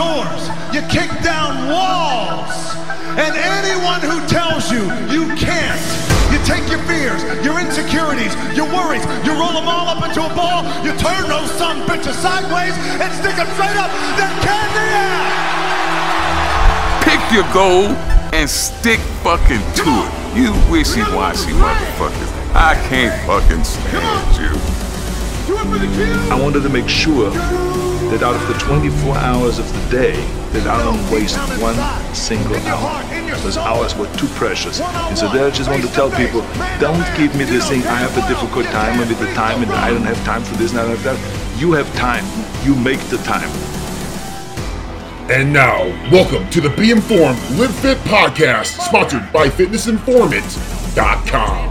doors, you kick down walls. And anyone who tells you you can't, you take your fears, your insecurities, your worries, you roll them all up into a ball, you turn those some bitches sideways and stick them straight up, then candy out! Pick your goal and stick fucking to it. You wishy-washy motherfuckers. I can't fucking stand you. I wanted to make sure that out of the 24 hours of the day, that I don't waste one single hour. Those hours were too precious. And so there I just want to tell people, don't give me this thing, I have a difficult time and with the time and I don't have time for this and I don't have that. You have time. You make the time. And now, welcome to the Be Informed Live Fit podcast, sponsored by FitnessInformant.com.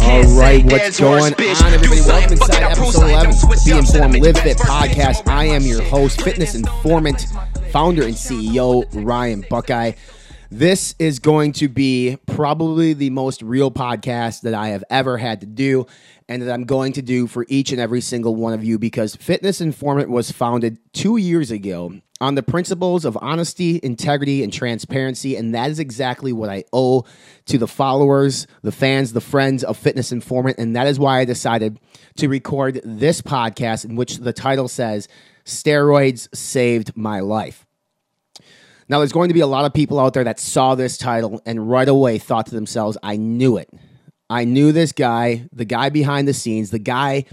All right, what's going on, everybody? Welcome inside episode 11 of the Be Informed Live Fit podcast. I am your host, fitness informant, founder, and CEO, Ryan Buckeye. This is going to be probably the most real podcast that I have ever had to do and that I'm going to do for each and every single one of you because Fitness Informant was founded two years ago on the principles of honesty, integrity, and transparency. And that is exactly what I owe to the followers, the fans, the friends of Fitness Informant. And that is why I decided to record this podcast, in which the title says, Steroids Saved My Life. Now, there's going to be a lot of people out there that saw this title and right away thought to themselves, I knew it. I knew this guy, the guy behind the scenes, the guy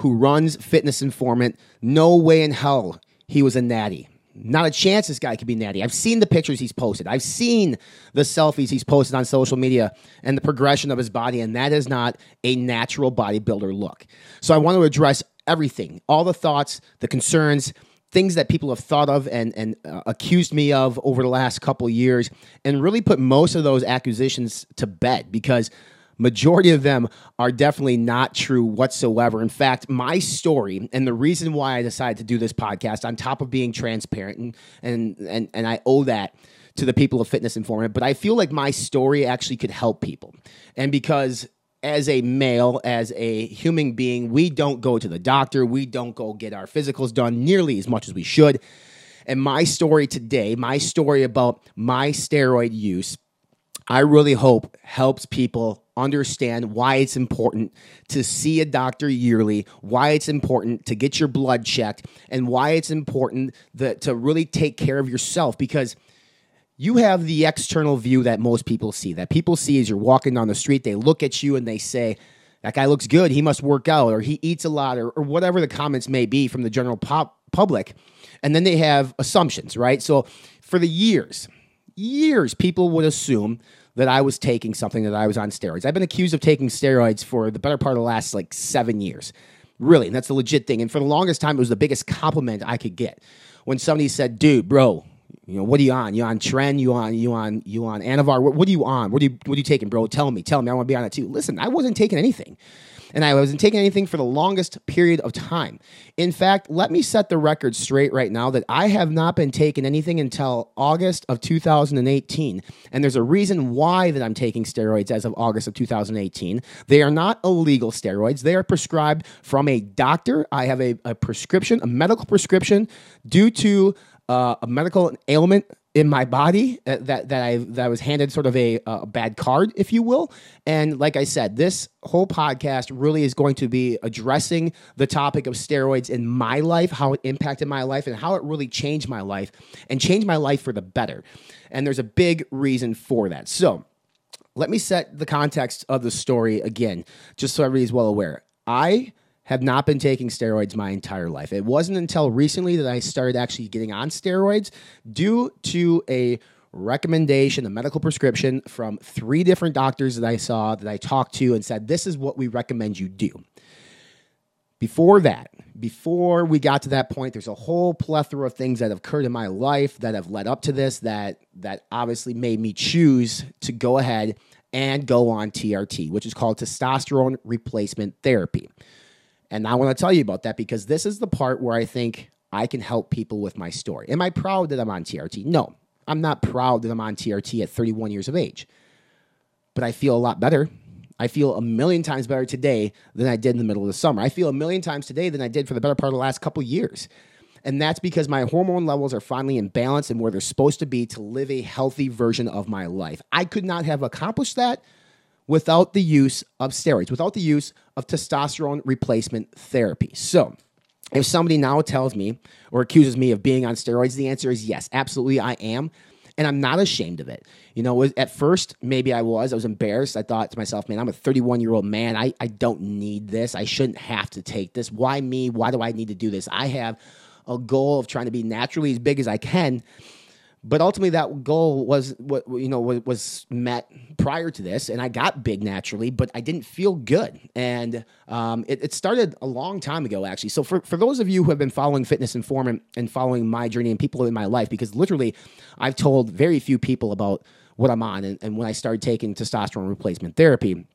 who runs Fitness Informant. No way in hell he was a natty. Not a chance this guy could be natty. I've seen the pictures he's posted. I've seen the selfies he's posted on social media and the progression of his body, and that is not a natural bodybuilder look. So I want to address everything, all the thoughts, the concerns, things that people have thought of and, and uh, accused me of over the last couple years, and really put most of those accusations to bed because majority of them are definitely not true whatsoever. In fact, my story and the reason why I decided to do this podcast, on top of being transparent and and and, and I owe that to the people of Fitness Informant, but I feel like my story actually could help people. And because as a male, as a human being, we don't go to the doctor, we don't go get our physicals done nearly as much as we should. And my story today, my story about my steroid use, I really hope helps people understand why it's important to see a doctor yearly, why it's important to get your blood checked, and why it's important that, to really take care of yourself because you have the external view that most people see. That people see as you're walking down the street, they look at you and they say, that guy looks good, he must work out, or he eats a lot, or, or whatever the comments may be from the general pop public. And then they have assumptions, right? So for the years, years, people would assume that I was taking something that I was on steroids. I've been accused of taking steroids for the better part of the last like seven years. Really, and that's the legit thing. And for the longest time, it was the biggest compliment I could get when somebody said, "Dude, bro, you know what are you on? You on Tren? You on you on you on Anavar? What, what are you on? What are you what are you taking, bro? Tell me, tell me. I want to be on it too. Listen, I wasn't taking anything and I wasn't taking anything for the longest period of time. In fact, let me set the record straight right now that I have not been taking anything until August of 2018. And there's a reason why that I'm taking steroids as of August of 2018. They are not illegal steroids. They are prescribed from a doctor. I have a, a prescription, a medical prescription due to uh, a medical ailment in my body that that, that I that I was handed sort of a, a bad card, if you will. And like I said, this whole podcast really is going to be addressing the topic of steroids in my life, how it impacted my life, and how it really changed my life and changed my life for the better. And there's a big reason for that. So let me set the context of the story again, just so everybody's well aware. I have not been taking steroids my entire life. It wasn't until recently that I started actually getting on steroids due to a recommendation, a medical prescription from three different doctors that I saw that I talked to and said, This is what we recommend you do. Before that, before we got to that point, there's a whole plethora of things that have occurred in my life that have led up to this that that obviously made me choose to go ahead and go on TRT, which is called testosterone replacement therapy. And I want to tell you about that because this is the part where I think I can help people with my story. Am I proud that I'm on TRT? No, I'm not proud that I'm on TRT at 31 years of age. But I feel a lot better. I feel a million times better today than I did in the middle of the summer. I feel a million times today than I did for the better part of the last couple years. And that's because my hormone levels are finally in balance and where they're supposed to be to live a healthy version of my life. I could not have accomplished that without the use of steroids, without the use of testosterone replacement therapy. So, if somebody now tells me or accuses me of being on steroids, the answer is yes, absolutely, I am. And I'm not ashamed of it. You know, at first, maybe I was. I was embarrassed. I thought to myself, man, I'm a 31 year old man. I, I don't need this. I shouldn't have to take this. Why me? Why do I need to do this? I have a goal of trying to be naturally as big as I can but ultimately that goal was what you know was met prior to this and i got big naturally but i didn't feel good. And um, it, it, started a long time ago actually. So for, for those of you who have been following fitness informant and following my journey and people in my life because literally i've told very few people about what i'm on and, and when i started taking testosterone replacement therapy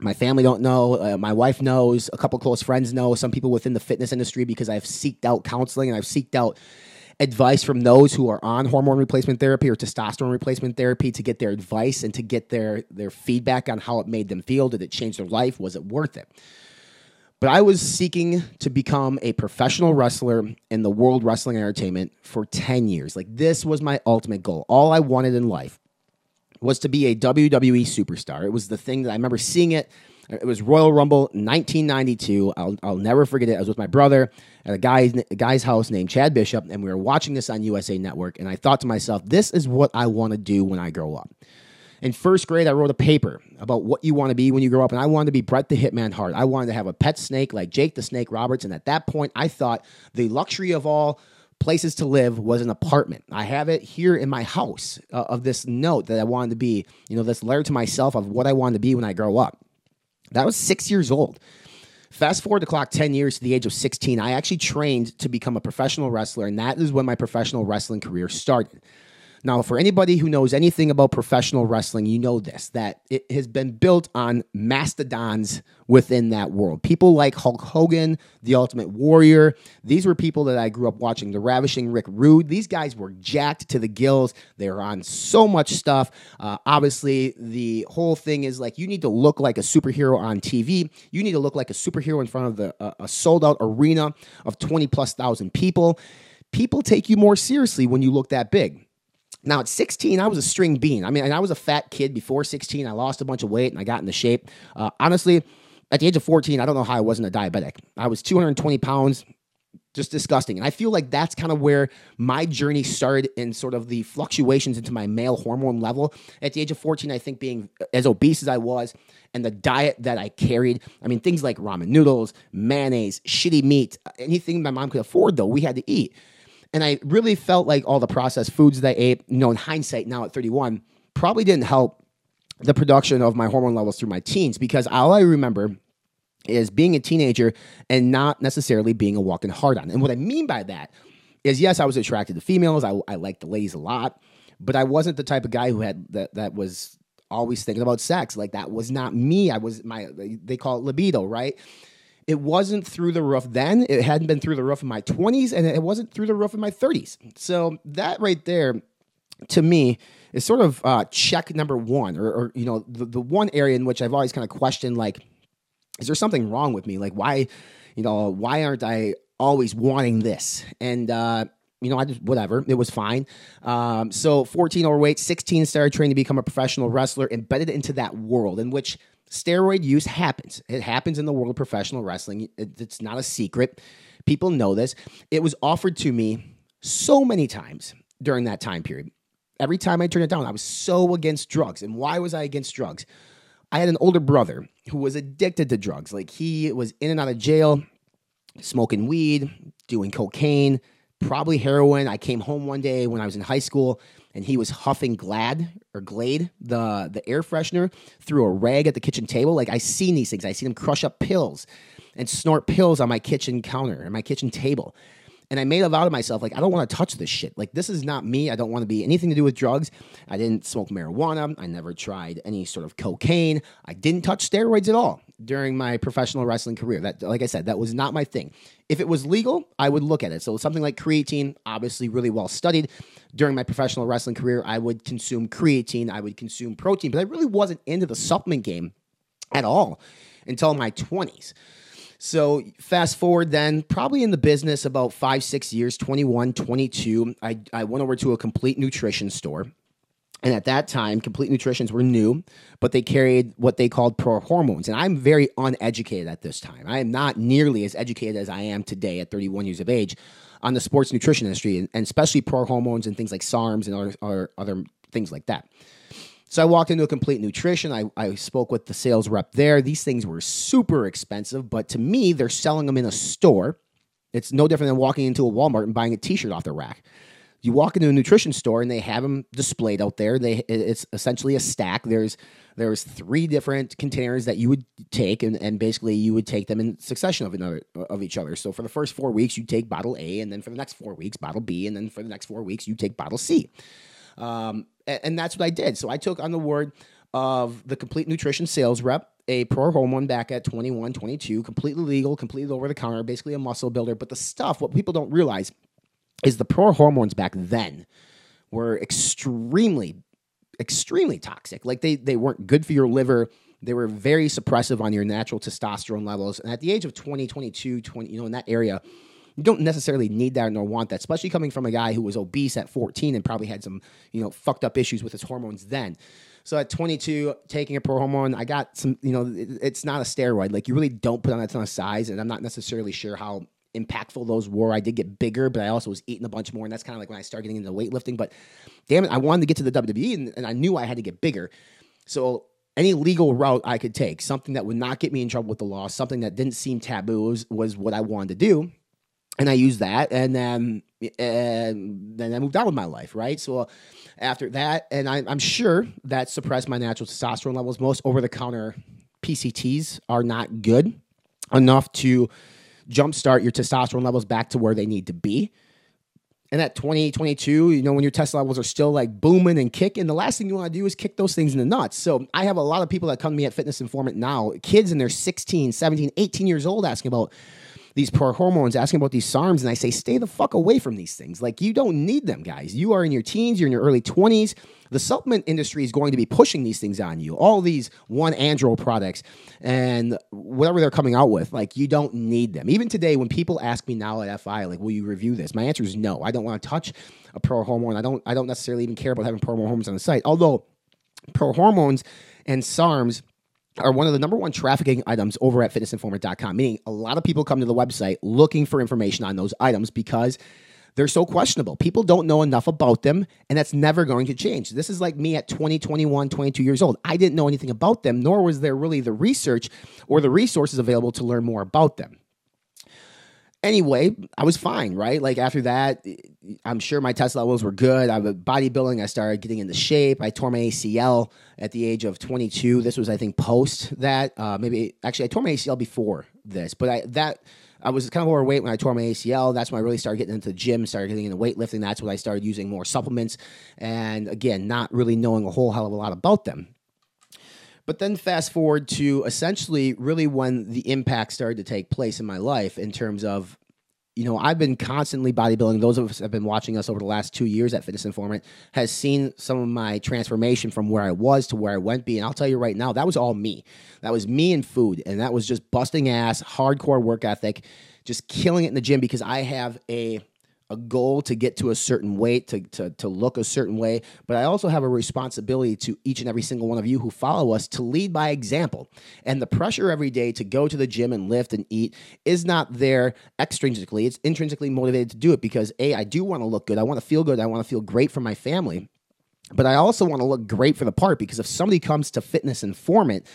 my family don't know uh, my wife knows a couple close friends know some people within the fitness industry because i've seeked out counseling and i've seeked out advice from those who are on hormone replacement therapy or testosterone replacement therapy to get their advice and to get their their feedback on how it made them feel. Did it change their life? Was it worth it? But I was seeking to become a professional wrestler in the World Wrestling Entertainment for 10 years. Like this was my ultimate goal. All I wanted in life was to be a WWE superstar. It was the thing that I remember seeing it it was Royal Rumble 1992. I'll, I'll never forget it. I was with my brother at a guy's, a guy's house named Chad Bishop, and we were watching this on USA Network. And I thought to myself, this is what I want to do when I grow up. In first grade, I wrote a paper about what you want to be when you grow up, and I wanted to be Bret the Hitman Hart. I wanted to have a pet snake like Jake the Snake Roberts, and at that point, I thought the luxury of all places to live was an apartment. I have it here in my house uh, of this note that I wanted to be, you know, this letter to myself of what I wanted to be when I grow up. That was six years old. Fast forward the clock 10 years to the age of 16, I actually trained to become a professional wrestler, and that is when my professional wrestling career started. Now, for anybody who knows anything about professional wrestling, you know this that it has been built on mastodons within that world. People like Hulk Hogan, The Ultimate Warrior. These were people that I grew up watching. The Ravishing Rick Rude. These guys were jacked to the gills. They were on so much stuff. Uh, obviously, the whole thing is like you need to look like a superhero on TV. You need to look like a superhero in front of the, uh, a sold out arena of 20 plus thousand people. People take you more seriously when you look that big. Now at 16, I was a string bean. I mean, I was a fat kid before 16. I lost a bunch of weight and I got into shape. Uh, honestly, at the age of 14, I don't know how I wasn't a diabetic. I was 220 pounds, just disgusting. And I feel like that's kind of where my journey started in sort of the fluctuations into my male hormone level. At the age of 14, I think being as obese as I was and the diet that I carried, I mean, things like ramen noodles, mayonnaise, shitty meat, anything my mom could afford, though, we had to eat. And I really felt like all the processed foods that I ate, you know, in hindsight now at 31, probably didn't help the production of my hormone levels through my teens because all I remember is being a teenager and not necessarily being a walking hard on. And what I mean by that is yes, I was attracted to females. I, I liked the ladies a lot, but I wasn't the type of guy who had that that was always thinking about sex. Like that was not me. I was my they call it libido, right? It wasn't through the roof then. It hadn't been through the roof in my 20s, and it wasn't through the roof in my 30s. So that right there, to me, is sort of uh, check number one, or, or you know, the, the one area in which I've always kind of questioned, like, is there something wrong with me? Like, why, you know, why aren't I always wanting this? And uh, you know, I just whatever. It was fine. Um, so 14 overweight, 16 started training to become a professional wrestler, embedded into that world in which steroid use happens. It happens in the world of professional wrestling. It's not a secret. People know this. It was offered to me so many times during that time period. Every time I turned it down, I was so against drugs. And why was I against drugs? I had an older brother who was addicted to drugs. Like he was in and out of jail, smoking weed, doing cocaine, probably heroin. I came home one day when I was in high school and he was huffing Glad or Glade, the the air freshener, through a rag at the kitchen table. Like I seen these things. I seen him crush up pills and snort pills on my kitchen counter and my kitchen table. And I made a vow to myself, like, I don't want to touch this shit. Like, this is not me. I don't want to be anything to do with drugs. I didn't smoke marijuana. I never tried any sort of cocaine. I didn't touch steroids at all during my professional wrestling career. That, like I said, that was not my thing. If it was legal, I would look at it. So something like creatine, obviously really well studied. During my professional wrestling career, I would consume creatine, I would consume protein, but I really wasn't into the supplement game at all until my 20s. So fast forward then, probably in the business about five, six years, 21, 22, I, I went over to a complete nutrition store. And at that time, complete nutritions were new, but they carried what they called pro hormones. And I'm very uneducated at this time. I am not nearly as educated as I am today at 31 years of age on the sports nutrition industry, and, especially pro hormones and things like SARMs and other, other, other things like that. So I walked into a complete nutrition. I, I spoke with the sales rep there. These things were super expensive, but to me, they're selling them in a store. It's no different than walking into a Walmart and buying a T-shirt off the rack. You walk into a nutrition store and they have them displayed out there. They it's essentially a stack. There's there's three different containers that you would take, and, and basically you would take them in succession of another of each other. So for the first four weeks, you take bottle A, and then for the next four weeks, bottle B, and then for the next four weeks, you take bottle C. Um, and, and that's what I did. So I took on the word of the complete nutrition sales rep, a pro hormone back at 21, 22, completely legal, completely over the counter, basically a muscle builder. But the stuff, what people don't realize is the pro hormones back then were extremely, extremely toxic. Like they, they weren't good for your liver. They were very suppressive on your natural testosterone levels. And at the age of 20, 22, 20, you know, in that area, you don't necessarily need that nor want that, especially coming from a guy who was obese at 14 and probably had some, you know, fucked up issues with his hormones then. So at 22, taking a pro hormone, I got some, you know, it, it's not a steroid. Like you really don't put on a ton of size, and I'm not necessarily sure how impactful those were. I did get bigger, but I also was eating a bunch more, and that's kind of like when I started getting into weightlifting. But damn it, I wanted to get to the WWE, and, and I knew I had to get bigger. So any legal route I could take, something that would not get me in trouble with the law, something that didn't seem taboo was, was what I wanted to do and I used that, and then and then I moved on with my life, right? So uh, after that, and I, am sure that suppressed my natural testosterone levels. Most over the counter PCTs are not good enough to jumpstart your testosterone levels back to where they need to be. And at 20, 22, you know, when your test levels are still like booming and kicking, the last thing you want to do is kick those things in the nuts. So I have a lot of people that come to me at Fitness Informant now, kids in their 16, 17, 18 years old asking about, these pro hormones, asking about these SARMs, and I say, stay the fuck away from these things. Like, you don't need them, guys. You are in your teens, you're in your early 20s. The supplement industry is going to be pushing these things on you. All these one andro products and whatever they're coming out with, like, you don't need them. Even today, when people ask me now at FI, like, will you review this? My answer is no. I don't want to touch a pro hormone. I don't, I don't necessarily even care about having pro hormones on the site. Although, pro hormones and SARMs are one of the number one trafficking items over at fitnessinformant.com, meaning a lot of people come to the website looking for information on those items because they're so questionable. People don't know enough about them, and that's never going to change. This is like me at 20, 21, 22 years old. I didn't know anything about them, nor was there really the research or the resources available to learn more about them anyway, I was fine, right? Like after that, I'm sure my test levels were good. I was bodybuilding. I started getting into shape. I tore my ACL at the age of 22. This was, I think, post that. Uh, maybe actually, I tore my ACL before this, but I that. I was kind of overweight when I tore my ACL. That's when I really started getting into the gym, started getting into weightlifting. That's when I started using more supplements. And again, not really knowing a whole hell of a lot about them. But then fast forward to essentially really when the impact started to take place in my life in terms of you know, I've been constantly bodybuilding. Those of us have been watching us over the last two years at Fitness Informant has seen some of my transformation from where I was to where I went be. And I'll tell you right now, that was all me. That was me and food. And that was just busting ass, hardcore work ethic, just killing it in the gym because I have a a goal to get to a certain weight, to, to, to look a certain way, but I also have a responsibility to each and every single one of you who follow us to lead by example. And the pressure every day to go to the gym and lift and eat is not there extrinsically, it's intrinsically motivated to do it because A, I do want to look good, I want to feel good, I want to feel great for my family. But I also want to look great for the part because if somebody comes to Fitness Informant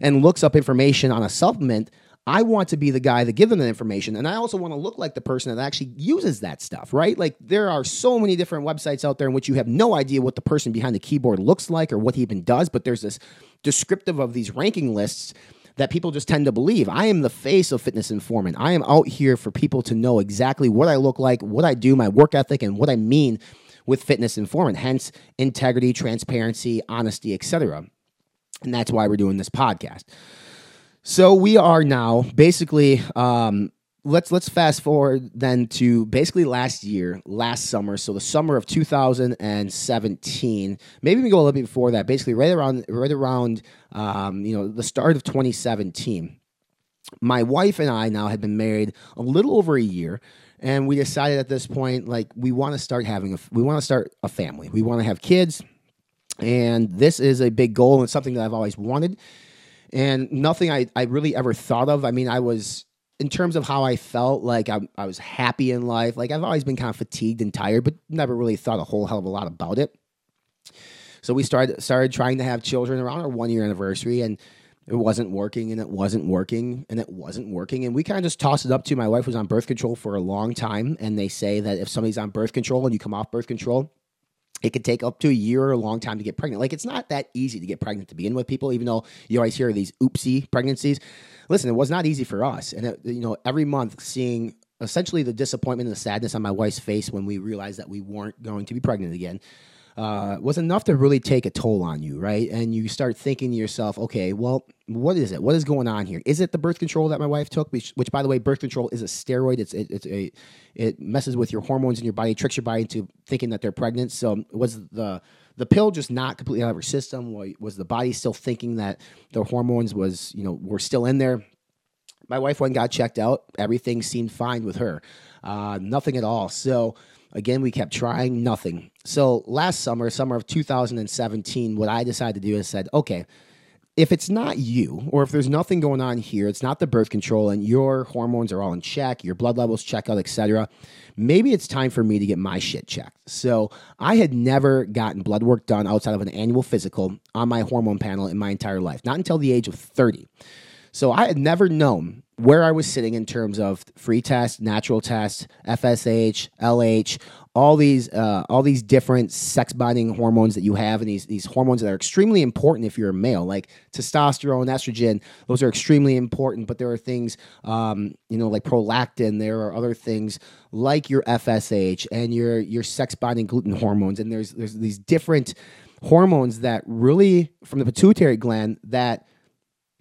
and looks up information on a supplement, I want to be the guy that give them the information, and I also want to look like the person that actually uses that stuff, right? Like there are so many different websites out there in which you have no idea what the person behind the keyboard looks like or what he even does, but there's this descriptive of these ranking lists that people just tend to believe. I am the face of Fitness Informant. I am out here for people to know exactly what I look like, what I do, my work ethic, and what I mean with Fitness Informant. Hence, integrity, transparency, honesty, etc. And that's why we're doing this podcast. So we are now basically um, let's let's fast forward then to basically last year, last summer. So the summer of 2017. Maybe we go a little bit before that. Basically, right around right around um, you know the start of 2017. My wife and I now had been married a little over a year and we decided at this point like we want to start having a we want to start a family we want to have kids and this is a big goal and something that i've always wanted and nothing I, I really ever thought of i mean i was in terms of how i felt like I, I was happy in life like i've always been kind of fatigued and tired but never really thought a whole hell of a lot about it so we started started trying to have children around our one year anniversary and it wasn't working and it wasn't working and it wasn't working. And we kind of just tossed it up to my wife was on birth control for a long time. And they say that if somebody's on birth control and you come off birth control, it could take up to a year or a long time to get pregnant. Like it's not that easy to get pregnant to begin with, people. Even though you always hear these oopsie pregnancies, listen, it was not easy for us. And it, you know, every month seeing essentially the disappointment and the sadness on my wife's face when we realized that we weren't going to be pregnant again uh, was enough to really take a toll on you, right? And you start thinking to yourself, okay, well, what is it? What is going on here? Is it the birth control that my wife took? Which, which by the way, birth control is a steroid. It's it, it's a it messes with your hormones in your body, tricks your body into thinking that they're pregnant. So was the the pill just not completely out of her system? Was the body still thinking that the hormones was you know were still in there? My wife went got checked out. Everything seemed fine with her. Uh, nothing at all. So Again, we kept trying, nothing. So last summer, summer of 2017, what I decided to do is said, okay, if it's not you, or if there's nothing going on here, it's not the birth control, and your hormones are all in check, your blood levels check out, etc. Maybe it's time for me to get my shit checked. So I had never gotten blood work done outside of an annual physical on my hormone panel in my entire life, not until the age of 30. So I had never known where I was sitting in terms of free test, natural test, FSH, LH, all these uh, all these different sex binding hormones that you have, and these these hormones that are extremely important if you're a male, like testosterone, estrogen. Those are extremely important, but there are things, um, you know, like prolactin. There are other things like your FSH and your your sex binding globulin hormones, and there's there's these different hormones that really from the pituitary gland that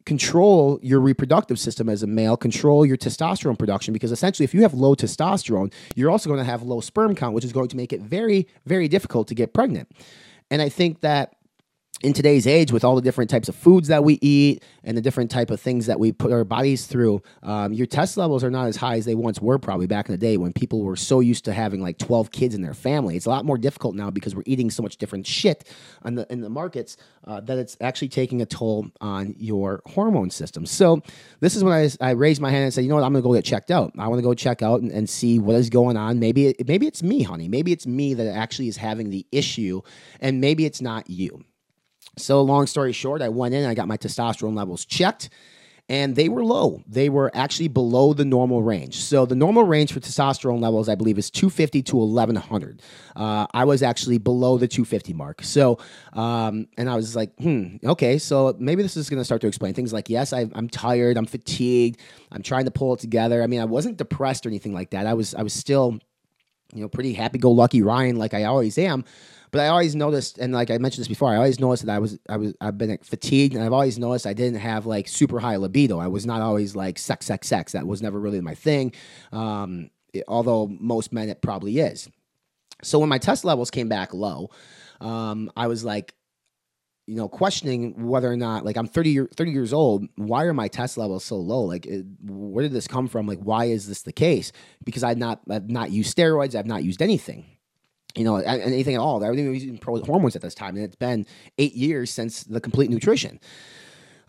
control your reproductive system as a male, control your testosterone production, because essentially, if you have low testosterone, you're also going to have low sperm count, which is going to make it very, very difficult to get pregnant. And I think that in today's age with all the different types of foods that we eat and the different type of things that we put our bodies through um, your test levels are not as high as they once were probably back in the day when people were so used to having like 12 kids in their family. It's a lot more difficult now because we're eating so much different shit on the, in the markets uh, that it's actually taking a toll on your hormone system. So this is when I, I raised my hand and said you know what? I'm gonna go get checked out. I want to go check out and, and, see what is going on. Maybe it, maybe it's me honey. Maybe it's me that actually is having the issue and maybe it's not you so, long story short, I went in, I got my testosterone levels checked, and they were low. They were actually below the normal range. So, the normal range for testosterone levels, I believe, is 250 to 1100. Uh, I was actually below the 250 mark. So, um, and I was like, hmm, okay, so maybe this is going to start to explain things like, yes, I, I'm tired, I'm fatigued, I'm trying to pull it together. I mean, I wasn't depressed or anything like that. I was, I was still, you know, pretty happy go lucky Ryan, like I always am. But I always noticed, and like I mentioned this before, I always noticed that I was I was I've been fatigued, and I've always noticed I didn't have like super high libido. I was not always like sex, sex, sex. That was never really my thing. Um, it, although most men it probably is. So when my test levels came back low, um, I was like, you know, questioning whether or not, like, I'm 30, year, 30 years old. Why are my test levels so low? Like, it, where did this come from? Like, why is this the case? Because I've not, I've not used steroids. I've not used anything you know, anything at all. I wasn't even using hormones at this time, and it's been eight years since the complete nutrition.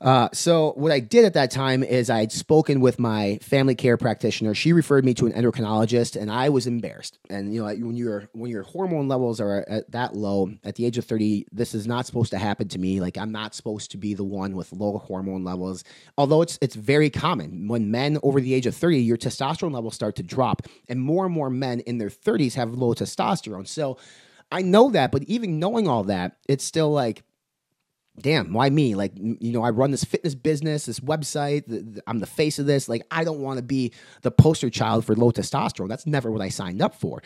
Uh, so what I did at that time is I had spoken with my family care practitioner. She referred me to an endocrinologist, and I was embarrassed. And you know, when your when your hormone levels are at that low at the age of thirty, this is not supposed to happen to me. Like I'm not supposed to be the one with low hormone levels. Although it's it's very common when men over the age of thirty, your testosterone levels start to drop, and more and more men in their thirties have low testosterone. So I know that, but even knowing all that, it's still like damn, why me? Like, you know, I run this fitness business, this website, the, the, I'm the face of this. Like, I don't want to be the poster child for low testosterone. That's never what I signed up for.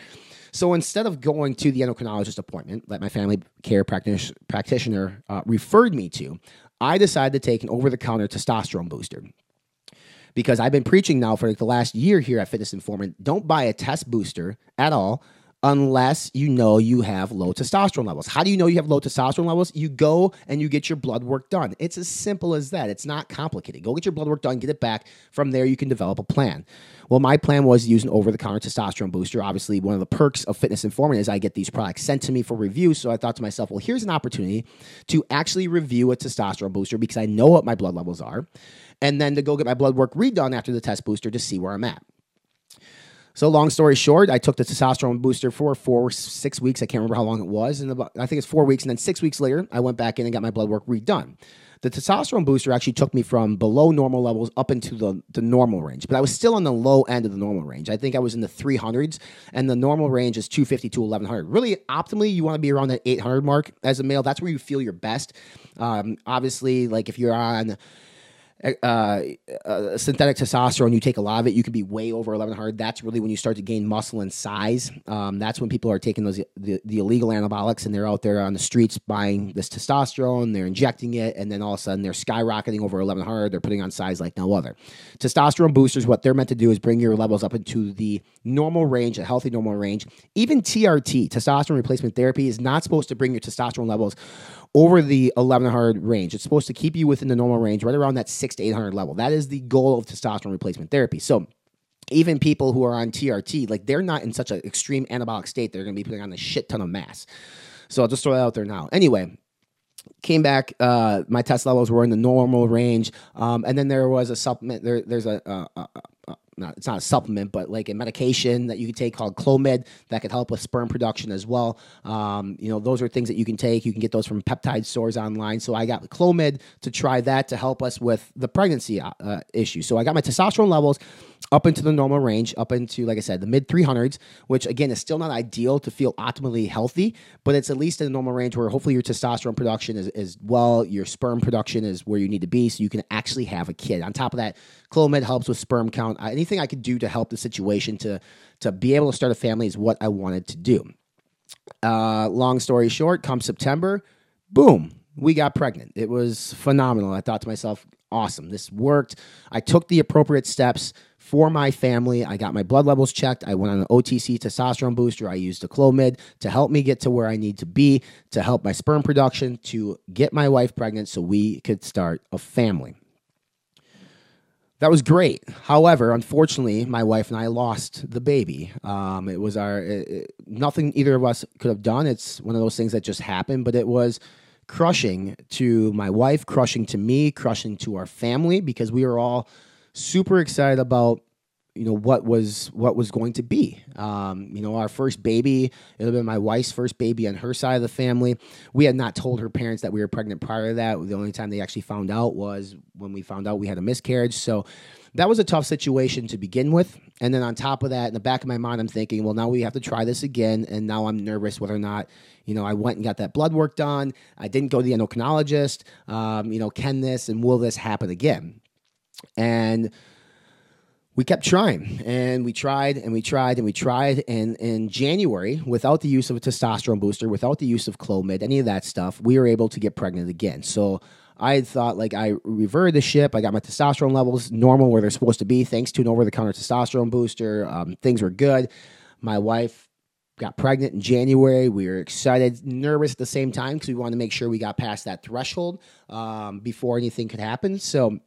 So instead of going to the endocrinologist appointment that my family care practitioner, practitioner uh, referred me to, I decided to take an over the counter testosterone booster. because I've been preaching now for like the last year here at Fitness Informant. Don't buy a test booster at all unless you know you have low testosterone levels. How do you know you have low testosterone levels? You go and you get your blood work done. It's as simple as that. It's not complicated. Go get your blood work done, get it back. From there, you can develop a plan. Well, my plan was to use an over the counter testosterone booster. Obviously, one of the perks of Fitness Informant is I get these products sent to me for review. So I thought to myself, well, here's an opportunity to actually review a testosterone booster because I know what my blood levels are, and then to go get my blood work redone after the test booster to see where I'm at. So long story short, I took the testosterone booster for four, six weeks. I can't remember how long it was, and about, I think it's four weeks. And then six weeks later, I went back in and got my blood work redone. The testosterone booster actually took me from below normal levels up into the, the normal range, but I was still on the low end of the normal range. I think I was in the 300s, and the normal range is 250 to 1100. Really, optimally, you want to be around that 800 mark as a male. That's where you feel your best. Um, obviously, like if you're on uh, uh, synthetic testosterone, you take a lot of it, you can be way over 1100. That's really when you start to gain muscle and size. Um, that's when people are taking those the, the, illegal anabolics and they're out there on the streets buying this testosterone, they're injecting it, and then all of a sudden they're skyrocketing over 1100. They're putting on size like no other. Testosterone boosters, what they're meant to do is bring your levels up into the normal range, a healthy normal range. Even TRT, testosterone replacement therapy, is not supposed to bring your testosterone levels over the 1100 range. It's supposed to keep you within the normal range, right around that six to 800 level. That is the goal of testosterone replacement therapy. So, even people who are on TRT, like they're not in such an extreme anabolic state, they're going to be putting on a shit ton of mass. So I'll just throw that out there now. Anyway, came back. Uh, my test levels were in the normal range, um, and then there was a supplement. There, there's a, a, a, a not, it's not a supplement, but like a medication that you can take called Clomid that could help with sperm production as well. Um, you know, those are things that you can take. You can get those from peptide stores online. So I got Clomid to try that to help us with the pregnancy uh, issue. So I got my testosterone levels up into the normal range, up into, like I said, the mid 300s, which again is still not ideal to feel optimally healthy, but it's at least in the normal range where hopefully your testosterone production is, is well, your sperm production is where you need to be so you can actually have a kid. On top of that, Clomid helps with sperm count. Anything I could do to help the situation to, to be able to start a family is what I wanted to do. Uh, long story short, come September, boom, we got pregnant. It was phenomenal. I thought to myself, awesome, this worked. I took the appropriate steps for my family. I got my blood levels checked. I went on an OTC testosterone booster. I used a Clomid to help me get to where I need to be, to help my sperm production, to get my wife pregnant so we could start a family. That was great. However, unfortunately, my wife and I lost the baby. Um, it was our it, it, nothing either of us could have done. It's one of those things that just happened, but it was crushing to my wife, crushing to me, crushing to our family because we were all super excited about you know what was what was going to be. Um, you know, our first baby. It'll be my wife's first baby on her side of the family. We had not told her parents that we were pregnant prior to that. The only time they actually found out was when we found out we had a miscarriage. So that was a tough situation to begin with. And then on top of that, in the back of my mind, I'm thinking, well, now we have to try this again. And now I'm nervous whether or not, you know, I went and got that blood work done. I didn't go to the endocrinologist. Um, you know, can this and will this happen again? And we kept trying and we tried and we tried and we tried. And in January, without the use of a testosterone booster, without the use of Clomid, any of that stuff, we were able to get pregnant again. So I thought like I reverted the ship. I got my testosterone levels normal where they're supposed to be, thanks to an over the counter testosterone booster. Um, things were good. My wife got pregnant in January. We were excited, nervous at the same time because we wanted to make sure we got past that threshold um, before anything could happen. So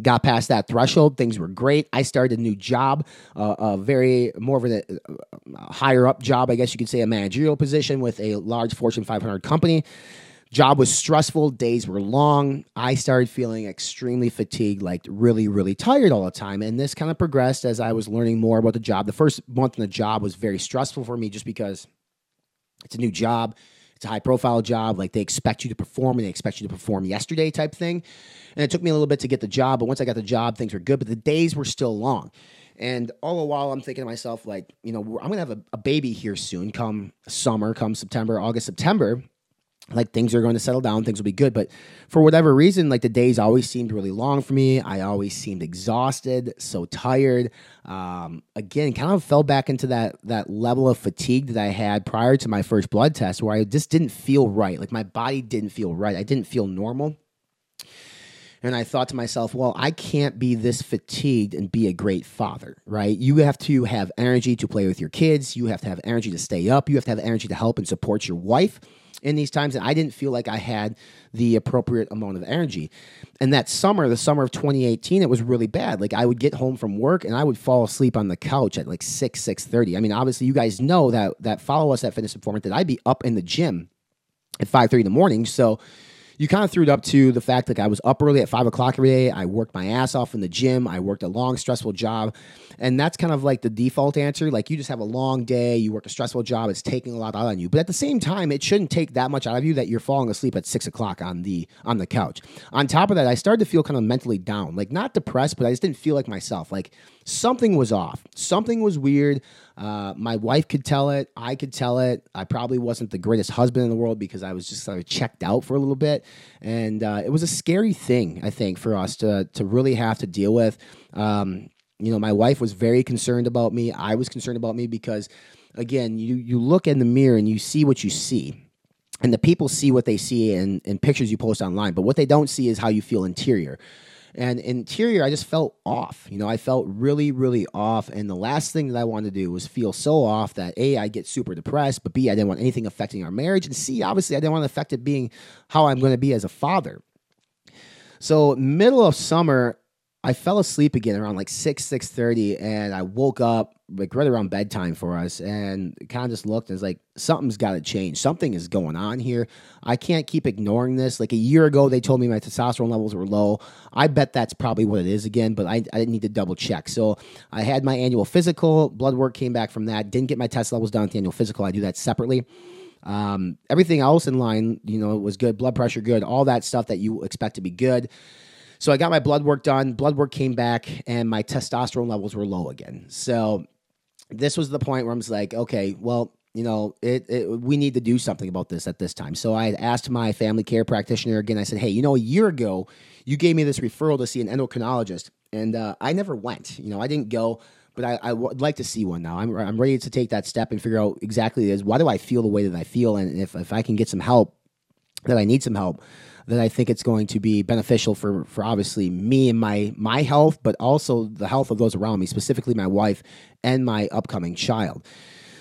got past that threshold things were great. I started a new job uh, a very more of a, a, higher up job i guess you could say a managerial position with a large fortune 500 company. Job was stressful days were long. I started feeling extremely fatigued like really really tired all the time. And this kind of progressed as i was learning more about the job. The first month in the job was very stressful for me just because it's a new job it's a high profile job. Like they expect you to perform and they expect you to perform yesterday type thing. And it took me a little bit to get the job, but once I got the job, things were good, but the days were still long. And all the while, I'm thinking to myself, like, you know, I'm going to have a, a baby here soon, come summer, come September, August, September like things are going to settle down, things will be good. But for whatever reason, like the days always seemed really long for me. I always seemed exhausted, so tired. Um, again, kind of fell back into that that level of fatigue that I had prior to my first blood test, where I just didn't feel right. Like my body didn't feel right. I didn't feel normal. And I thought to myself, well, I can't be this fatigued and be a great father, right? You have to have energy to play with your kids. You have to have energy to stay up. You have to have energy to help and support your wife in these times. And I didn't feel like I had the appropriate amount of energy. And that summer, the summer of 2018, it was really bad. Like I would get home from work and I would fall asleep on the couch at like 6, 6.30. I mean, obviously you guys know that, that follow us at Fitness Informant that I'd be up in the gym at 5.30 in the morning. So you kind of threw it up to the fact that I was up early at five o'clock every day. I worked my ass off in the gym. I worked a long, stressful job. And that's kind of like the default answer. Like you just have a long day, you work a stressful job, it's taking a lot out on you. But at the same time, it shouldn't take that much out of you that you're falling asleep at six o'clock on the on the couch. On top of that, I started to feel kind of mentally down. Like not depressed, but I just didn't feel like myself. Like something was off. Something was weird. Uh, my wife could tell it. I could tell it. I probably wasn't the greatest husband in the world because I was just sort of checked out for a little bit, and uh, it was a scary thing I think for us to to really have to deal with. Um, you know, my wife was very concerned about me. I was concerned about me because, again, you you look in the mirror and you see what you see. And the people see what they see in, in pictures you post online, but what they don't see is how you feel interior. And interior, I just felt off. You know, I felt really, really off. And the last thing that I wanted to do was feel so off that A, I get super depressed, but B, I didn't want anything affecting our marriage. And C, obviously, I didn't want to affect it being how I'm going to be as a father. So, middle of summer, I fell asleep again around like 6, 6.30, and I woke up like right around bedtime for us and kind of just looked and was like, something's got to change. Something is going on here. I can't keep ignoring this. Like a year ago, they told me my testosterone levels were low. I bet that's probably what it is again, but I, I didn't need to double check. So I had my annual physical. Blood work came back from that. Didn't get my test levels done at the annual physical. I do that separately. Um, everything else in line, you know, was good. Blood pressure good. All that stuff that you expect to be good. So I got my blood work done. Blood work came back, and my testosterone levels were low again. So this was the point where I was like, okay, well, you know, it, it, we need to do something about this at this time. So I asked my family care practitioner again. I said, hey, you know, a year ago, you gave me this referral to see an endocrinologist, and uh, I never went. You know, I didn't go, but I, I would like to see one now. I'm, I'm ready to take that step and figure out exactly is why do I feel the way that I feel, and if if I can get some help, that I need some help that I think it's going to be beneficial for for obviously me and my my health, but also the health of those around me, specifically my wife and my upcoming child.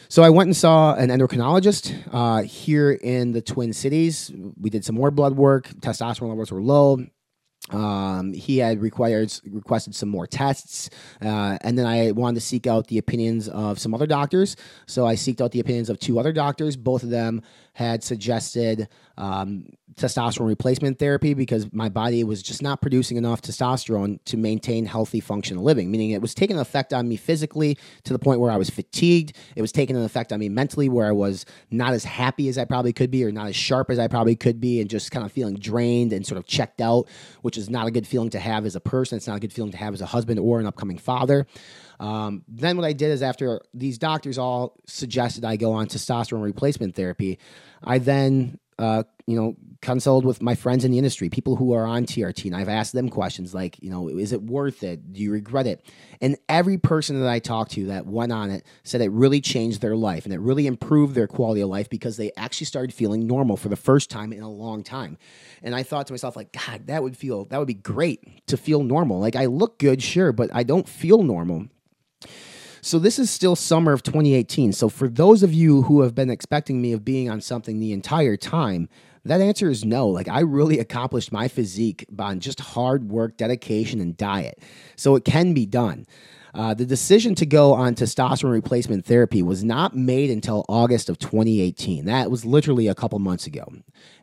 So I went and saw an endocrinologist uh, here in the Twin Cities. We did some more blood work. Testosterone levels were low. Um, he had required requested some more tests, uh, and then I wanted to seek out the opinions of some other doctors. So I seeked out the opinions of two other doctors. Both of them had suggested um, testosterone replacement therapy because my body was just not producing enough testosterone to maintain healthy functional living, meaning it was taking an effect on me physically to the point where I was fatigued. It was taking an effect on me mentally where I was not as happy as I probably could be or not as sharp as I probably could be and just kind of feeling drained and sort of checked out, which is not a good feeling to have as a person. It's not a good feeling to have as a husband or an upcoming father. Um, then what I did is after these doctors all suggested I go on testosterone replacement therapy, I then uh, you know, consulted with my friends in the industry, people who are on TRT, and I've asked them questions like, you know, is it worth it? Do you regret it? And every person that I talked to that went on it said it really changed their life and it really improved their quality of life because they actually started feeling normal for the first time in a long time. And I thought to myself, like, God, that would feel, that would be great to feel normal. Like, I look good, sure, but I don't feel normal. So this is still summer of 2018. So for those of you who have been expecting me of being on something the entire time, that answer is no. Like I really accomplished my physique on just hard work, dedication, and diet. So it can be done. Uh, the decision to go on testosterone replacement therapy was not made until August of 2018. That was literally a couple months ago.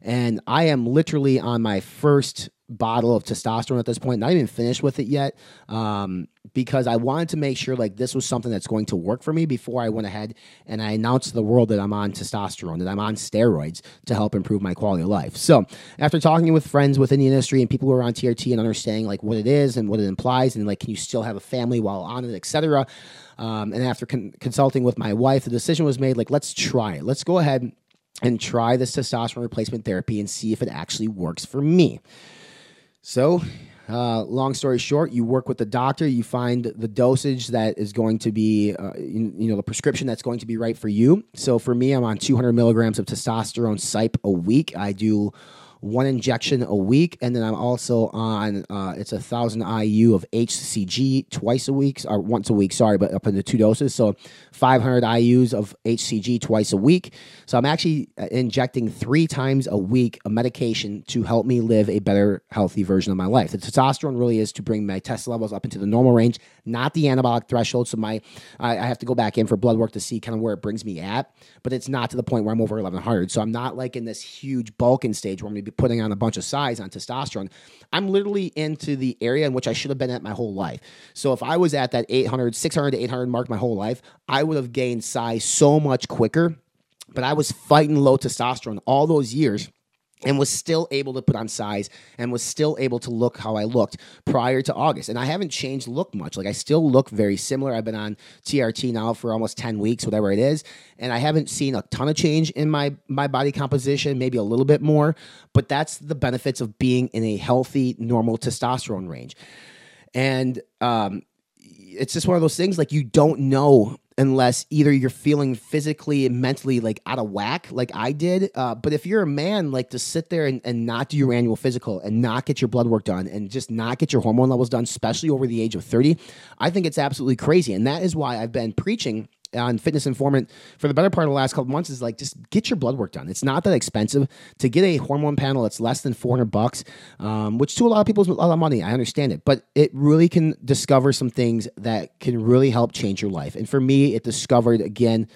And I am literally on my first bottle of testosterone at this point, not even finished with it yet, um, because I wanted to make sure like this was something that's going to work for me before I went ahead and I announced to the world that I'm on testosterone, that I'm on steroids to help improve my quality of life. So after talking with friends within the industry and people who are on TRT and understanding like what it is and what it implies and like can you still have a family while on it, etc. Um, and after con- consulting with my wife, the decision was made like let's try it. Let's go ahead and try this testosterone replacement therapy and see if it actually works for me. So, uh, long story short, you work with the doctor, you find the dosage that is going to be, uh, you, you, know, the prescription that's going to be right for you. So for me, I'm on 200 milligrams of testosterone cyp a week. I do one injection a week, and then I'm also on uh, it's a thousand IU of HCG twice a week or once a week. Sorry, but up into two doses, so 500 IU's of HCG twice a week. So I'm actually uh, injecting three times a week a medication to help me live a better, healthy version of my life. The testosterone really is to bring my test levels up into the normal range, not the anabolic threshold. So my I, I have to go back in for blood work to see kind of where it brings me at, but it's not to the point where I'm over 1100. So I'm not like in this huge bulking stage where I'm going to putting on a bunch of size on testosterone. I'm literally into the area in which I should have been at my whole life. So if I was at that 800, 600 to 800 mark my whole life, I would have gained size so much quicker. But I was fighting low testosterone all those years and was still able to put on size and was still able to look how I looked prior to August. And I haven't changed look much. Like I still look very similar. I've been on TRT now for almost 10 weeks, whatever it is, and I haven't seen a ton of change in my my body composition, maybe a little bit more, but that's the benefits of being in a healthy normal testosterone range. And um it's just one of those things like you don't know unless either you're feeling physically and mentally like out of whack like i did uh, but if you're a man like to sit there and, and not do your annual physical and not get your blood work done and just not get your hormone levels done especially over the age of 30 i think it's absolutely crazy. And that is why i've been preaching on Fitness Informant for the better part of the last couple months is like just get your blood work done. It's not that expensive to get a hormone panel. It's less than four hundred bucks, um, which to a lot of people is a lot of money. I understand it, but it really can discover some things that can really help change your life. And for me, it discovered again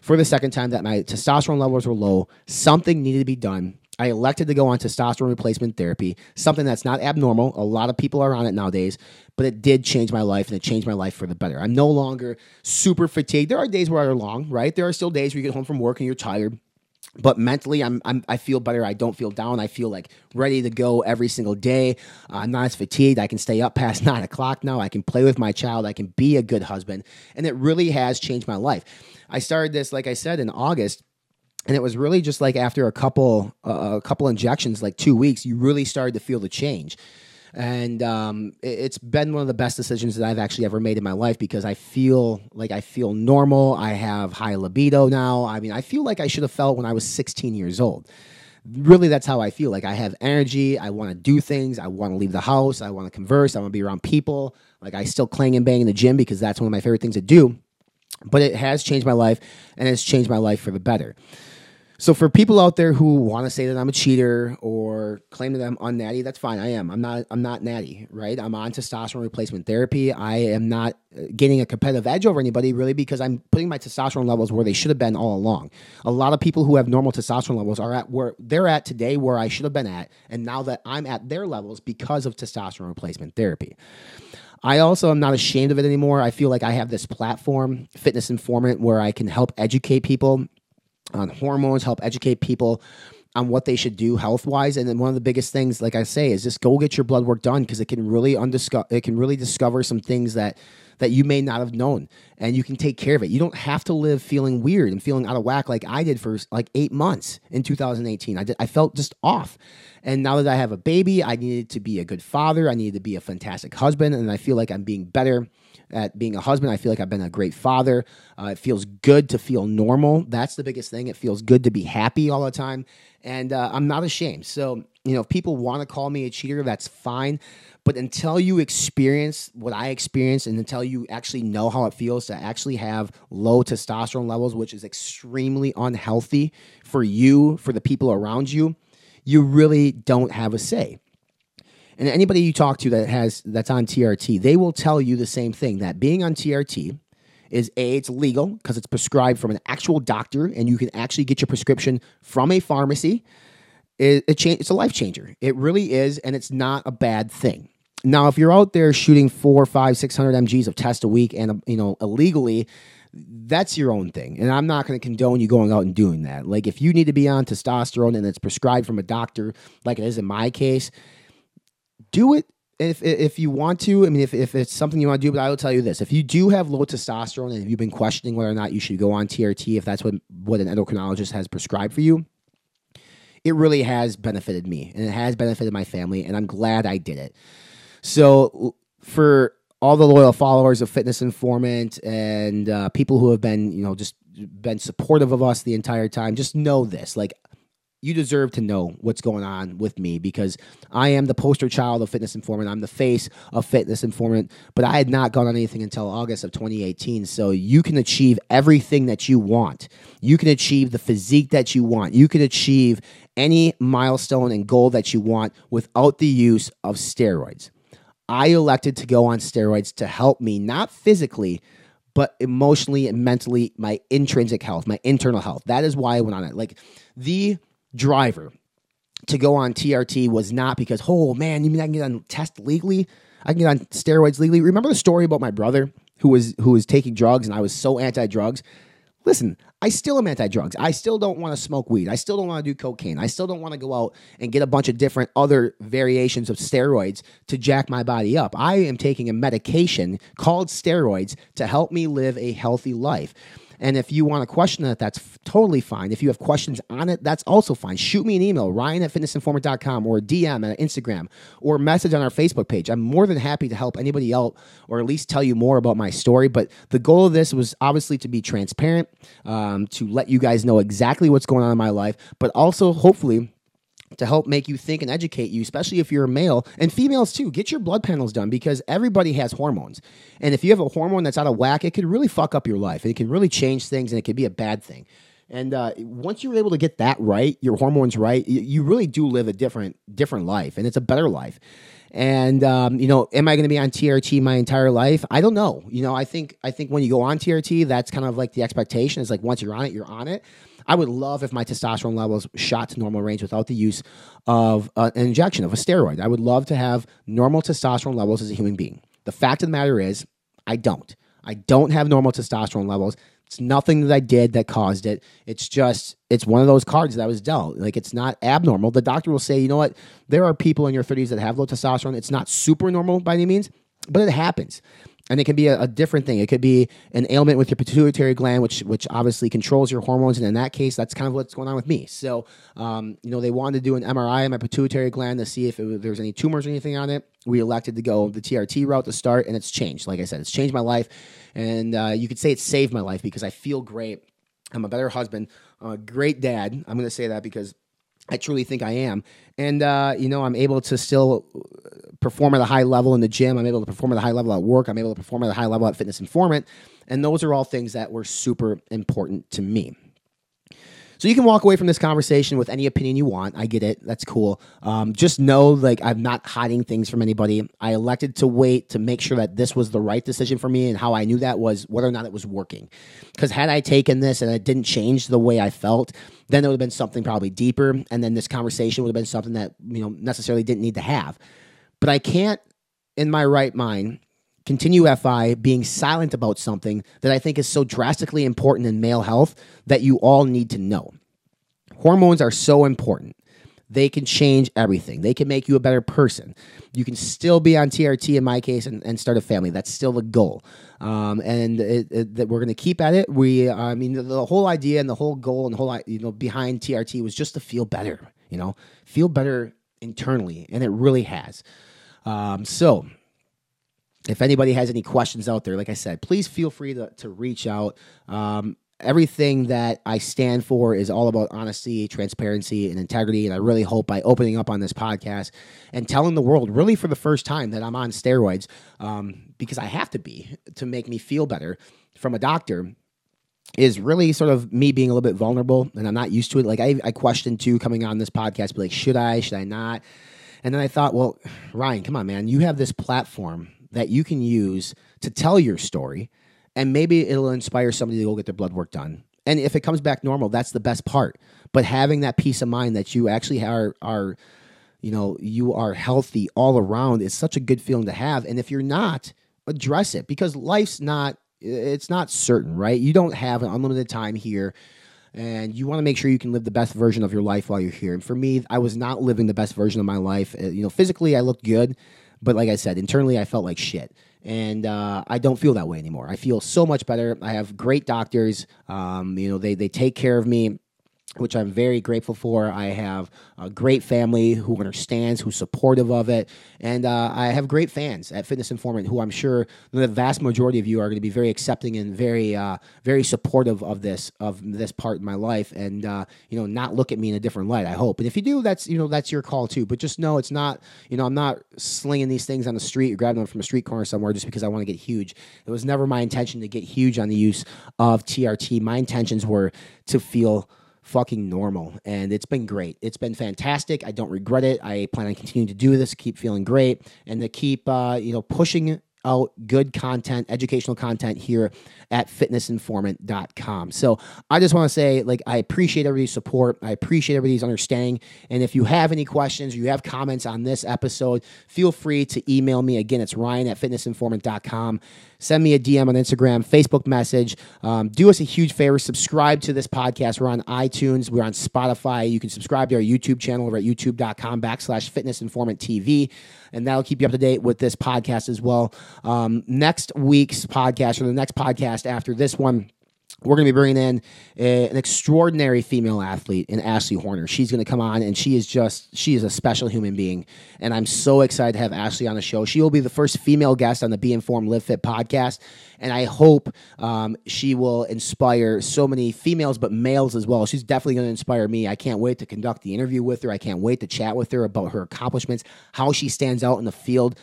for the second time that my testosterone levels were low. Something needed to be done. I elected to go on testosterone replacement therapy, something that's not abnormal. A lot of people are on it nowadays, but it did change my life and it changed my life for the better. I'm no longer super fatigued. There are days where I are long, right? There are still days where you get home from work and you're tired. But mentally, I'm, I'm I feel better. I don't feel down. I feel like ready to go every single day. Uh, I'm not as fatigued. I can stay up past nine o'clock now. I can play with my child. I can be a good husband, and it really has changed my life. I started this, like I said, in August and it was really just like after a couple uh, a couple injections like two weeks you really started to feel the change. And um, it, has been one of the best decisions that i've actually ever made in my life because i feel like i feel normal. I have high libido now. I mean i feel like i should have felt when i was 16 years old. Really that's how i feel. Like i have energy. I want to do things. I want to leave the house. I want to converse. I want to be around people. Like i still clang and bang in the gym because that's one of my favorite things to do. But it has changed my life and it's changed my life for the better so for people out there who want to say that I'm a cheater or claim that I'm unnatty, that's fine. I am. I'm not. I'm not natty, right? I'm on testosterone replacement therapy. I am not uh, getting a competitive edge over anybody really because I'm putting my testosterone levels where they should have been all along. A lot of people who have normal testosterone levels are at where they're at today, where I should have been at, and now that I'm at their levels because of testosterone replacement therapy. I also am not ashamed of it anymore. I feel like I have this platform, Fitness Informant, where I can help educate people on hormones, help educate people on what they should do health wise. And then one of the biggest things, like I say, is just go get your blood work done because it can really undiscover it can really discover some things that that you may not have known and you can take care of it. You don't have to live feeling weird and feeling out of whack like I did for like eight months in 2018. I did I felt just off. And now that I have a baby, I needed to be a good father. I needed to be a fantastic husband. And I feel like I'm being better at being a husband. I feel like I've been a great father. Uh, it feels good to feel normal. That's the biggest thing. It feels good to be happy all the time. And uh, I'm not ashamed. So, you know, if people want to call me a cheater, that's fine. But until you experience what I experienced and until you actually know how it feels to actually have low testosterone levels, which is extremely unhealthy for you, for the people around you, you really don't have a say. And anybody you talk to that has that's on TRT, they will tell you the same thing that being on TRT is a it's legal because it's prescribed from an actual doctor and you can actually get your prescription from a pharmacy. It, it cha- it's a life changer. It really is, and it's not a bad thing. Now, if you're out there shooting four, five, six hundred mg's of test a week and you know illegally, that's your own thing. And I'm not going to condone you going out and doing that. Like if you need to be on testosterone and it's prescribed from a doctor, like it is in my case, do it if if you want to. I mean, if, if it's something you want to do, but I will tell you this: if you do have low testosterone and you've been questioning whether or not you should go on TRT, if that's what what an endocrinologist has prescribed for you, it really has benefited me and it has benefited my family, and I'm glad I did it. So for all the loyal followers of Fitness Informant and uh, people who have been, you know, just been supportive of us the entire time, just know this: like you deserve to know what's going on with me because I am the poster child of Fitness Informant. I'm the face of Fitness Informant, but I had not gone on anything until August of 2018. So you can achieve everything that you want. You can achieve the physique that you want. You can achieve any milestone and goal that you want without the use of steroids. I elected to go on steroids to help me, not physically, but emotionally and mentally, my intrinsic health, my internal health. That is why I went on it. Like the driver to go on TRT was not because, oh man, you mean I can get on test legally? I can get on steroids legally. Remember the story about my brother who was who was taking drugs and I was so anti-drugs? Listen, I still am anti-drugs. I still don't want to smoke weed. I still don't want to do cocaine. I still don't want to go out and get a bunch of different other variations of steroids to jack my body up. I am taking a medication called steroids to help me live a healthy life. And if you want to question it, that's f- totally fine. If you have questions on it, that's also fine. Shoot me an email, ryan at fitnessinformant.com or DM at Instagram or message on our Facebook page. I'm more than happy to help anybody out or at least tell you more about my story. But the goal of this was obviously to be transparent, um, to let you guys know exactly what's going on in my life, but also hopefully to help make you think and educate you, especially if you're a male and females too. Get your blood panels done because everybody has hormones. And if you have a hormone that's out of whack, it could really fuck up your life. It can really change things and it could be a bad thing. And uh, once you're able to get that right, your hormones right, you really do live a different different life, and it's a better life. And um, you know, am I going to be on TRT my entire life? I don't know. You know, I think I think when you go on TRT, that's kind of like the expectation is like once you're on it, you're on it. I would love if my testosterone levels shot to normal range without the use of uh, an injection of a steroid. I would love to have normal testosterone levels as a human being. The fact of the matter is, I don't. I don't have normal testosterone levels. It's nothing that I did that caused it. It's just, it's one of those cards that I was dealt. Like, it's not abnormal. The doctor will say, you know what? There are people in your 30s that have low testosterone. It's not super normal by any means, but it happens and it can be a, a, different thing. It could be an ailment with your pituitary gland, which which obviously controls your hormones. And in that case, that's kind of what's going on with me. So, um, you know, they wanted to do an MRI on my pituitary gland to see if there's any tumors or anything on it. We elected to go the TRT route to start, and it's changed. Like I said, it's changed my life, and uh, you could say it saved my life because I feel great. I'm a better husband, I'm a great dad. I'm going to say that because I truly think I am. And, uh, you know, I'm able to still perform at a high level in the gym. I'm able to perform at a high level at work. I'm able to perform at a high level at Fitness Informant. And those are all things that were super important to me. So you can walk away from this conversation with any opinion you want. I get it. That's cool. Um, just know, like, I'm not hiding things from anybody. I elected to wait to make sure that this was the right decision for me, and how I knew that was whether or not it was working. Because had I taken this and it didn't change the way I felt, then it would have been something probably deeper, and then this conversation would have been something that you know necessarily didn't need to have. But I can't, in my right mind, continue FI being silent about something that I think is so drastically important in male health that you all need to know. Hormones are so important. They can change everything. They can make you a better person. You can still be on TRT in my case and, and start a family. That's still the goal. Um, and that we're going to keep at it. We, I mean, the, the whole idea and the whole goal and the whole, you know, behind TRT was just to feel better, you know, feel better internally. And it really has. Um, so, if anybody has any questions out there, like I said, please feel free to, to reach out. Um, everything that I stand for is all about honesty, transparency, and integrity. And I really hope by opening up on this podcast and telling the world, really for the first time, that I'm on steroids um, because I have to be to make me feel better from a doctor is really sort of me being a little bit vulnerable and I'm not used to it. Like I, I questioned too coming on this podcast, be like, should I, should I not? And then I thought, well, Ryan, come on, man. You have this platform that you can use to tell your story, and maybe it'll inspire somebody to go get their blood work done. And if it comes back normal, that's the best part. But having that peace of mind that you actually are are you know, you are healthy all around is such a good feeling to have. And if you're not, address it because life's not it's not certain, right? You don't have an unlimited time here and you want to make sure you can live the best version of your life while you're here. And for me, I was not living the best version of my life. Uh, you know, physically I looked good, but like I said, internally I felt like shit. And uh, I don't feel that way anymore. I feel so much better. I have great doctors. Um, you know, they they take care of me which I'm very grateful for. I have a great family who understands, who's supportive of it, and uh, I have great fans at Fitness Informant who I'm sure the vast majority of you are going to be very accepting and very, uh, very supportive of this of this part in my life, and uh, you know, not look at me in a different light. I hope, and if you do, that's you know, that's your call too. But just know it's not, you know, I'm not slinging these things on the street or grabbing them from a street corner somewhere just because I want to get huge. It was never my intention to get huge on the use of TRT. My intentions were to feel fucking normal. And it's been great. It's been fantastic. I don't regret it. I plan on continuing to do this, keep feeling great, and to keep, uh, you know, pushing out good content, educational content here at fitnessinformant.com. So I just want to say, like, I appreciate everybody's support. I appreciate everybody's understanding. And if you have any questions or you have comments on this episode, feel free to email me. Again, it's ryan at fitnessinformant.com. Send me a DM on Instagram, Facebook message. Um, do us a huge favor, subscribe to this podcast. We're on iTunes, we're on Spotify. You can subscribe to our YouTube channel over at youtube.com backslash fitnessinformant TV and that'll keep you up to date with this podcast as well. Um, next week's podcast, or the next podcast after this one, we're going to be bringing in a, an extraordinary female athlete in Ashley Horner. She's going to come on, and she is just she is a special human being, and I'm so excited to have Ashley on the show. She will be the first female guest on the Be Informed Live Fit podcast, and I hope um, she will inspire so many females, but males as well. She's definitely going to inspire me. I can't wait to conduct the interview with her. I can't wait to chat with her about her accomplishments, how she stands out in the field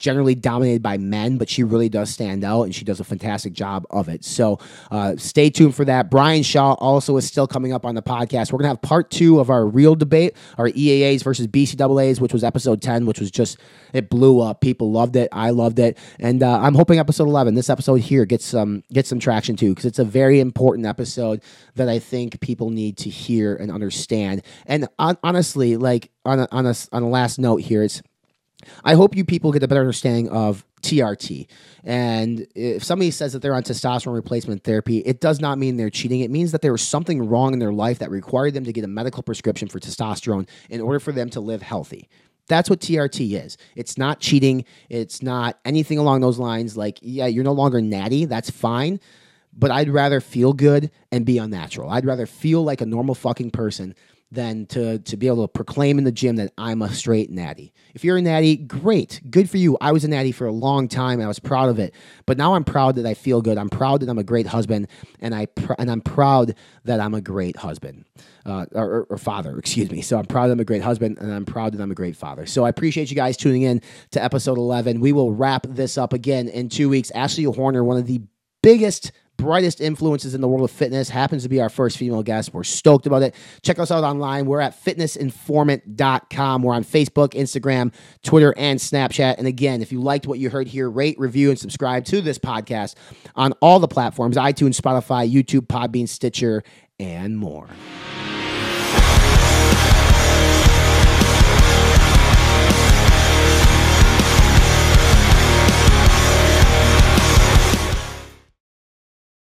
generally dominated by men, but she really does stand out and she does a fantastic job of it. So uh, stay tuned for that. Brian Shaw also is still coming up on the podcast. We're going to have part two of our real debate, our EAAs versus BCAAs, which was episode 10, which was just, it blew up. People loved it. I loved it. And uh, I'm hoping episode 11, this episode here, gets some, gets some traction too, because it's a very important episode that I think people need to hear and understand. And on, honestly, like on a, on a, on a last note here, it's, I hope you people get a better understanding of TRT. And if somebody says that they're on testosterone replacement therapy, it does not mean they're cheating. It means that there was something wrong in their life that required them to get a medical prescription for testosterone in order for them to live healthy. That's what TRT is. It's not cheating. It's not anything along those lines. Like, yeah, you're no longer natty. That's fine. But I'd rather feel good and be unnatural. I'd rather feel like a normal fucking person than to to be able to proclaim in the gym that I'm a straight natty. If you're a natty, great, good for you. I was a natty for a long time, and I was proud of it. But now I'm proud that I feel good. I'm proud that I'm a great husband, and I pr- and I'm proud that I'm a great husband uh, or, or, father. Excuse me. So I'm proud that I'm a great husband, and I'm proud that I'm a great father. So I appreciate you guys tuning in to episode 11. We will wrap this up again in two weeks. Ashley Horner, one of the biggest brightest influences in the world of fitness. Happens to be our first female guest. We're stoked about it. Check us out online. We're at fitnessinformant.com. We're on Facebook, Instagram, Twitter, and Snapchat. And again, if you liked what you heard here, rate, review, and subscribe to this podcast on all the platforms iTunes, Spotify, YouTube, Podbean, Stitcher, and more.